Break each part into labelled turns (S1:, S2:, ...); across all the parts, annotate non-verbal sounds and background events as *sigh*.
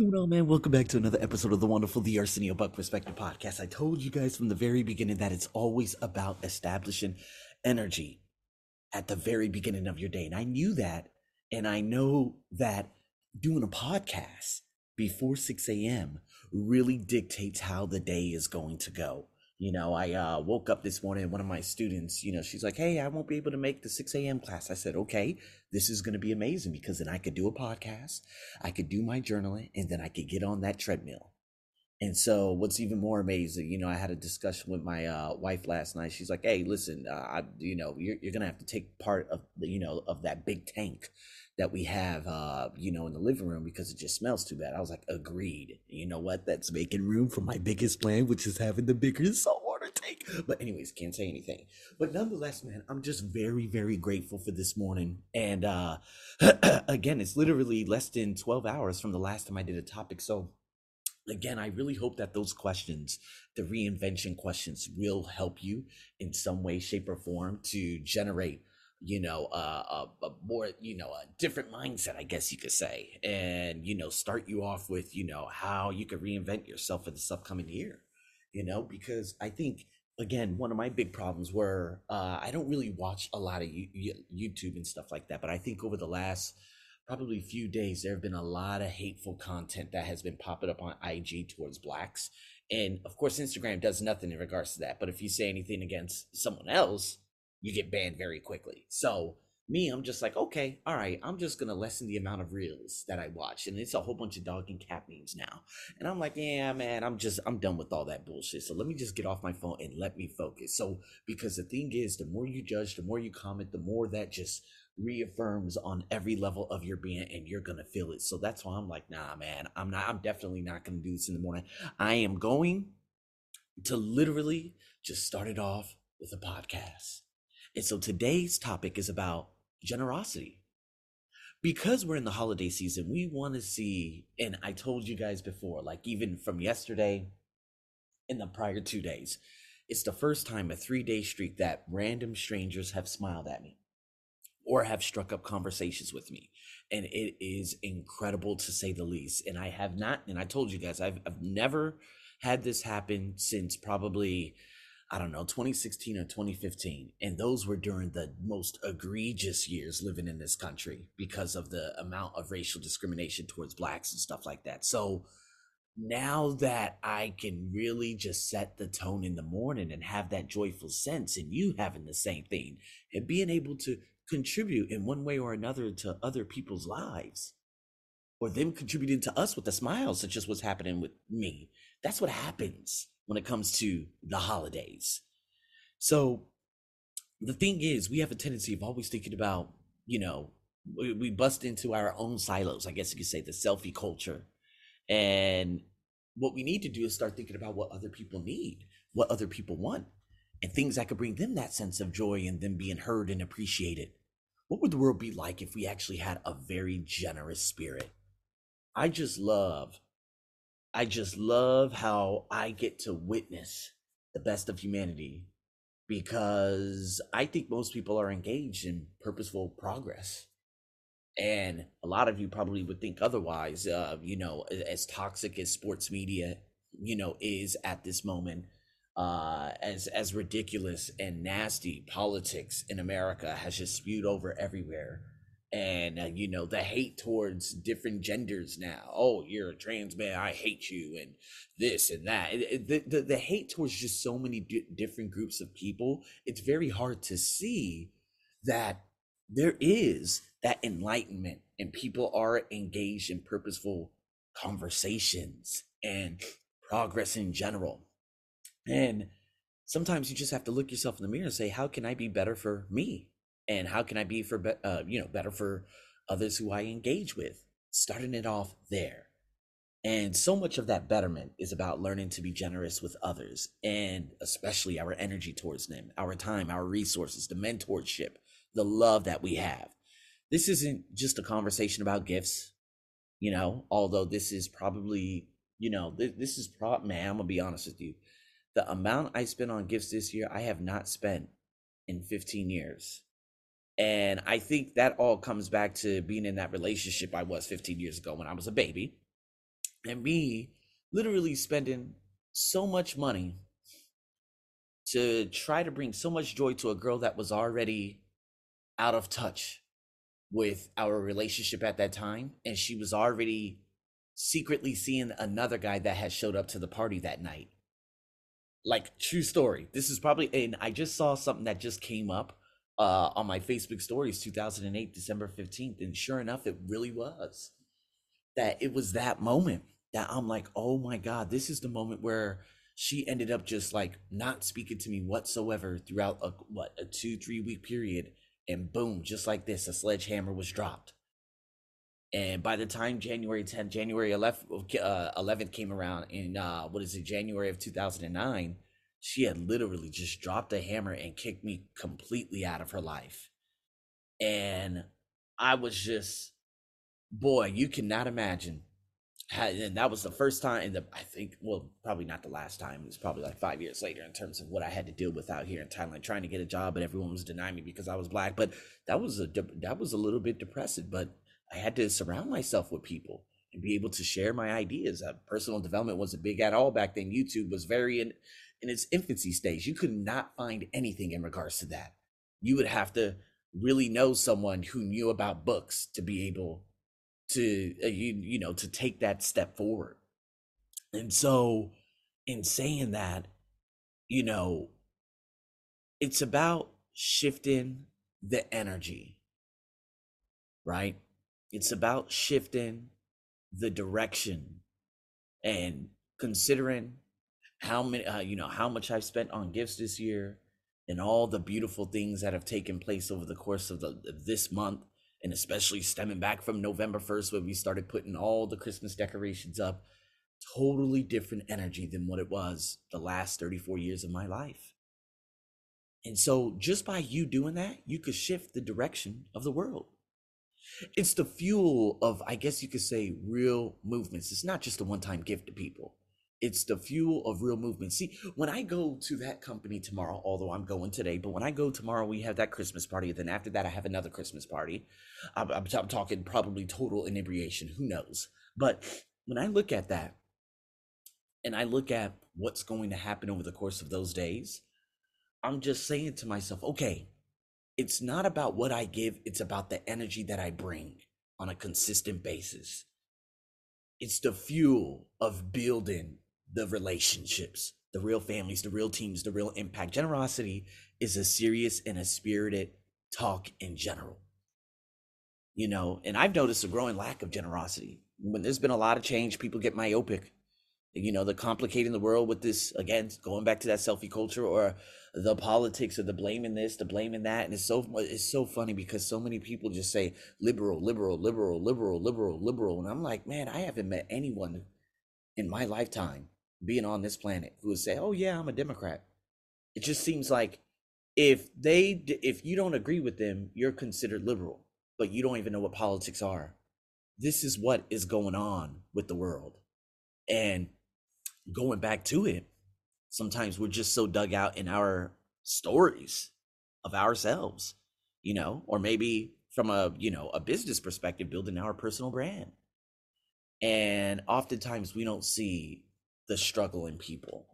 S1: going on, man? Welcome back to another episode of the wonderful The Arsenio Buck Perspective Podcast. I told you guys from the very beginning that it's always about establishing energy at the very beginning of your day. And I knew that. And I know that doing a podcast before 6 a.m. really dictates how the day is going to go. You know, I uh, woke up this morning, one of my students, you know, she's like, Hey, I won't be able to make the 6 a.m. class. I said, Okay, this is going to be amazing because then I could do a podcast, I could do my journaling, and then I could get on that treadmill. And so, what's even more amazing, you know, I had a discussion with my uh, wife last night. She's like, "Hey, listen, uh, I, you know, you're, you're gonna have to take part of you know, of that big tank that we have, uh, you know, in the living room because it just smells too bad." I was like, "Agreed." You know what? That's making room for my biggest plan, which is having the biggest saltwater tank. But anyways, can't say anything. But nonetheless, man, I'm just very, very grateful for this morning. And uh, *clears throat* again, it's literally less than 12 hours from the last time I did a topic, so again, I really hope that those questions, the reinvention questions, will help you in some way, shape, or form to generate, you know, uh, a, a more, you know, a different mindset, I guess you could say, and you know, start you off with, you know, how you could reinvent yourself for this upcoming year, you know, because I think. Again, one of my big problems were uh, I don't really watch a lot of YouTube and stuff like that, but I think over the last probably few days, there have been a lot of hateful content that has been popping up on IG towards blacks. And of course, Instagram does nothing in regards to that. But if you say anything against someone else, you get banned very quickly. So, me, I'm just like, okay, all right, I'm just gonna lessen the amount of reels that I watch. And it's a whole bunch of dog and cat memes now. And I'm like, yeah, man, I'm just, I'm done with all that bullshit. So let me just get off my phone and let me focus. So, because the thing is, the more you judge, the more you comment, the more that just reaffirms on every level of your being and you're gonna feel it so that's why i'm like nah man i'm not i'm definitely not gonna do this in the morning i am going to literally just start it off with a podcast and so today's topic is about generosity because we're in the holiday season we want to see and i told you guys before like even from yesterday in the prior two days it's the first time a three day streak that random strangers have smiled at me or have struck up conversations with me. And it is incredible to say the least. And I have not, and I told you guys, I've, I've never had this happen since probably, I don't know, 2016 or 2015. And those were during the most egregious years living in this country because of the amount of racial discrimination towards blacks and stuff like that. So, now that I can really just set the tone in the morning and have that joyful sense, and you having the same thing, and being able to contribute in one way or another to other people's lives or them contributing to us with a smile, such as what's happening with me. That's what happens when it comes to the holidays. So the thing is, we have a tendency of always thinking about, you know, we, we bust into our own silos, I guess you could say, the selfie culture. And what we need to do is start thinking about what other people need, what other people want, and things that could bring them that sense of joy and them being heard and appreciated what would the world be like if we actually had a very generous spirit? I just love, I just love how I get to witness the best of humanity because I think most people are engaged in purposeful progress. And a lot of you probably would think otherwise, uh, you know, as toxic as sports media, you know, is at this moment uh, as as ridiculous and nasty politics in America has just spewed over everywhere. And uh, you know the hate towards different genders now. Oh, you're a trans man. I hate you, and this and that. The the, the hate towards just so many d- different groups of people. It's very hard to see that there is that enlightenment, and people are engaged in purposeful conversations and progress in general and sometimes you just have to look yourself in the mirror and say, how can I be better for me? And how can I be for, be- uh, you know, better for others who I engage with? Starting it off there. And so much of that betterment is about learning to be generous with others and especially our energy towards them, our time, our resources, the mentorship, the love that we have. This isn't just a conversation about gifts, you know, although this is probably, you know, th- this is, pro- man, I'm to be honest with you the amount I spent on gifts this year, I have not spent in 15 years. And I think that all comes back to being in that relationship I was 15 years ago when I was a baby. and me literally spending so much money to try to bring so much joy to a girl that was already out of touch with our relationship at that time. And she was already secretly seeing another guy that had showed up to the party that night. Like true story. This is probably and i just saw something that just came up uh on my facebook stories 2008 december 15th and sure enough it really was that it was that moment that i'm like oh my god this is the moment where she ended up just like not speaking to me whatsoever throughout a what a two three week period and boom, just like this, a sledgehammer was dropped. And by the time January 10th, January 11th, uh, 11th came around in, uh, what is it, January of 2009, she had literally just dropped a hammer and kicked me completely out of her life. And I was just, boy, you cannot imagine and that was the first time in the I think well probably not the last time it was probably like five years later in terms of what I had to deal with out here in Thailand trying to get a job but everyone was denying me because I was black. But that was a that was a little bit depressing but I had to surround myself with people and be able to share my ideas. Uh, personal development wasn't big at all back then. YouTube was very in in its infancy stage you could not find anything in regards to that. You would have to really know someone who knew about books to be able to uh, you you know to take that step forward. And so in saying that you know it's about shifting the energy right? It's about shifting the direction and considering how many uh, you know how much i've spent on gifts this year and all the beautiful things that have taken place over the course of the of this month and especially stemming back from November 1st when we started putting all the Christmas decorations up, totally different energy than what it was the last 34 years of my life. And so just by you doing that, you could shift the direction of the world. It's the fuel of, I guess you could say, real movements. It's not just a one time gift to people it's the fuel of real movement. See, when I go to that company tomorrow, although I'm going today, but when I go tomorrow, we have that Christmas party. Then after that, I have another Christmas party. I'm, I'm, I'm talking probably total inebriation. Who knows? But when I look at that and I look at what's going to happen over the course of those days, I'm just saying to myself, okay, it's not about what I give, it's about the energy that I bring on a consistent basis. It's the fuel of building the relationships, the real families, the real teams, the real impact. Generosity is a serious and a spirited talk in general. You know, and I've noticed a growing lack of generosity. When there's been a lot of change, people get myopic. You know, the complicating the world with this again, going back to that selfie culture or the politics of the blaming this, the blaming that, and it's so it's so funny because so many people just say liberal, liberal, liberal, liberal, liberal, liberal, and I'm like, man, I haven't met anyone in my lifetime being on this planet who would say, "Oh yeah, I'm a Democrat." It just seems like if they if you don't agree with them, you're considered liberal, but you don't even know what politics are. This is what is going on with the world. And going back to it, sometimes we're just so dug out in our stories of ourselves, you know, or maybe from a, you know, a business perspective building our personal brand. And oftentimes we don't see the struggle in people.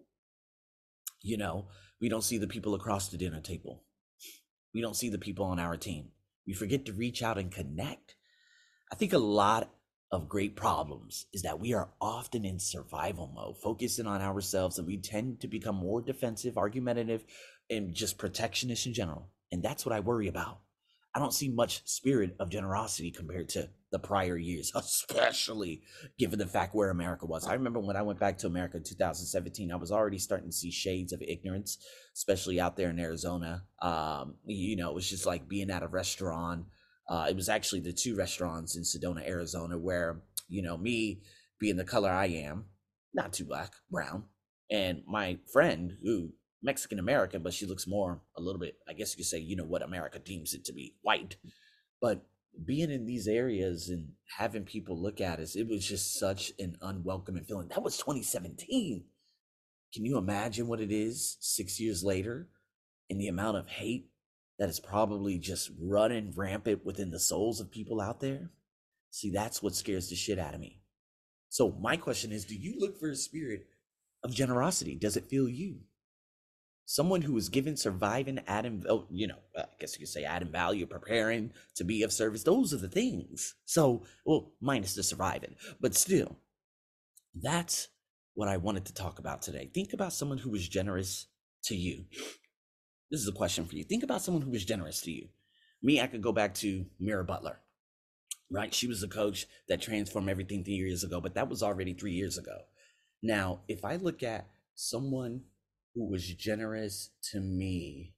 S1: You know, we don't see the people across the dinner table. We don't see the people on our team. We forget to reach out and connect. I think a lot of great problems is that we are often in survival mode, focusing on ourselves, and we tend to become more defensive, argumentative, and just protectionist in general. And that's what I worry about. I don't see much spirit of generosity compared to the prior years, *laughs* especially given the fact where America was. I remember when I went back to America in 2017, I was already starting to see shades of ignorance, especially out there in Arizona. Um, you know, it was just like being at a restaurant. Uh, it was actually the two restaurants in Sedona, Arizona, where, you know, me being the color I am, not too black, brown, and my friend who Mexican American, but she looks more a little bit, I guess you could say, you know what America deems it to be white. But being in these areas and having people look at us, it was just such an unwelcoming feeling. That was 2017. Can you imagine what it is six years later and the amount of hate that is probably just running rampant within the souls of people out there? See, that's what scares the shit out of me. So, my question is do you look for a spirit of generosity? Does it feel you? Someone who was given, surviving, adding, oh, you know, I guess you could say adding value, preparing to be of service. Those are the things. So, well, minus the surviving, but still, that's what I wanted to talk about today. Think about someone who was generous to you. This is a question for you. Think about someone who was generous to you. Me, I could go back to Mira Butler, right? She was the coach that transformed everything three years ago, but that was already three years ago. Now, if I look at someone who was generous to me,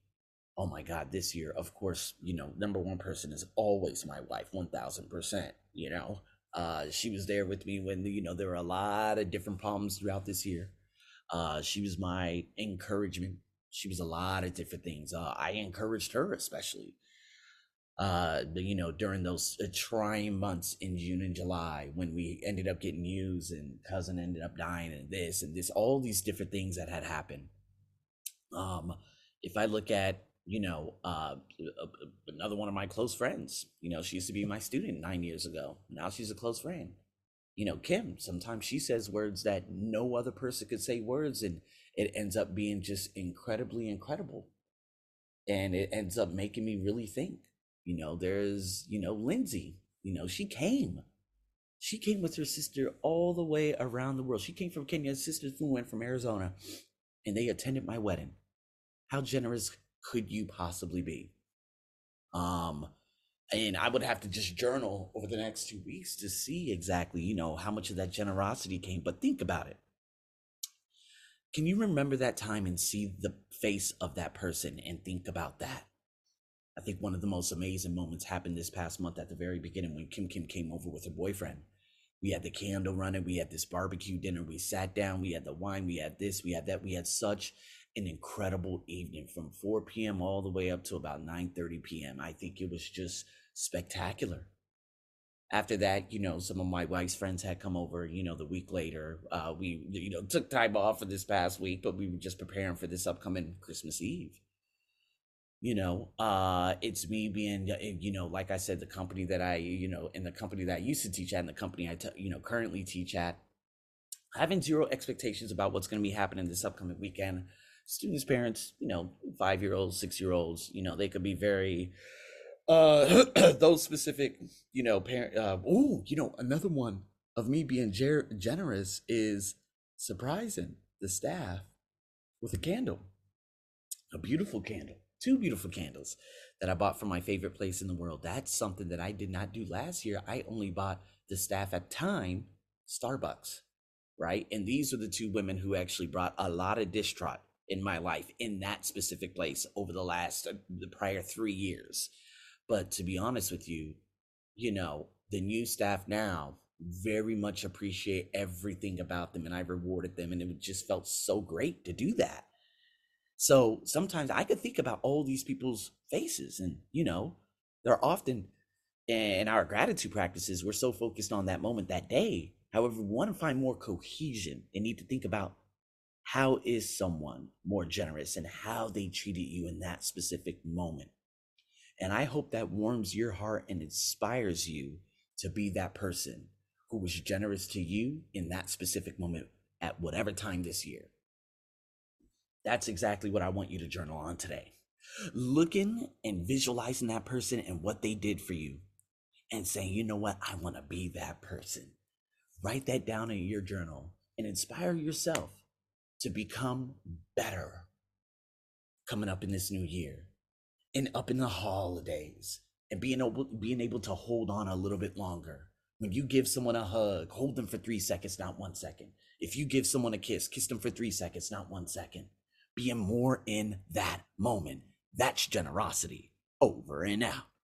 S1: oh my God, this year, of course, you know, number one person is always my wife, 1000%, you know. Uh, she was there with me when, you know, there were a lot of different problems throughout this year. Uh, she was my encouragement. She was a lot of different things. Uh, I encouraged her, especially uh, you know, during those uh, trying months in June and July when we ended up getting news and cousin ended up dying and this and this, all these different things that had happened. Um, if I look at, you know, uh, another one of my close friends, you know, she used to be my student nine years ago. Now she's a close friend. You know, Kim, sometimes she says words that no other person could say words, and it ends up being just incredibly incredible. And it ends up making me really think you know, there's, you know, Lindsay, you know, she came. She came with her sister all the way around the world. She came from Kenya. His sister in from Arizona and they attended my wedding. How generous could you possibly be? Um, and I would have to just journal over the next two weeks to see exactly, you know, how much of that generosity came. But think about it. Can you remember that time and see the face of that person and think about that? I think one of the most amazing moments happened this past month at the very beginning when Kim Kim came over with her boyfriend. We had the candle running, we had this barbecue dinner, we sat down, we had the wine, we had this, we had that. We had such an incredible evening from 4 p.m. all the way up to about 9:30 p.m. I think it was just spectacular. After that, you know, some of my wife's friends had come over, you know, the week later. Uh, we, you know, took time off for this past week, but we were just preparing for this upcoming Christmas Eve you know uh it's me being eh, you know like i said the company that i you know in the company that i used to teach at and the company I t- you know currently teach at having zero expectations about what's going to be happening this upcoming weekend students parents you know five year olds six year olds you know they could be very uh *clears throat* those specific you know parent uh oh you know another one of me being ger- generous is surprising the staff with a candle a beautiful candle two beautiful candles that I bought from my favorite place in the world. That's something that I did not do last year. I only bought the staff at time Starbucks, right? And these are the two women who actually brought a lot of dish distraught in my life in that specific place over the last uh, the prior 3 years. But to be honest with you, you know, the new staff now very much appreciate everything about them and I rewarded them and it just felt so great to do that so sometimes I could think about all these people's faces, and you know, they're often in our gratitude practices, we're so focused on that moment that day. However, we want to find more cohesion and need to think about how is someone more generous and how they treated you in that specific moment. And I hope that warms your heart and inspires you to be that person who was generous to you in that specific moment at whatever time this year. That's exactly what I want you to journal on today. Looking and visualizing that person and what they did for you and saying, you know what, I want to be that person. Write that down in your journal and inspire yourself to become better coming up in this new year and up in the holidays and being able, being able to hold on a little bit longer. When you give someone a hug, hold them for three seconds, not one second. If you give someone a kiss, kiss them for three seconds, not one second being more in that moment. That's generosity. Over and out.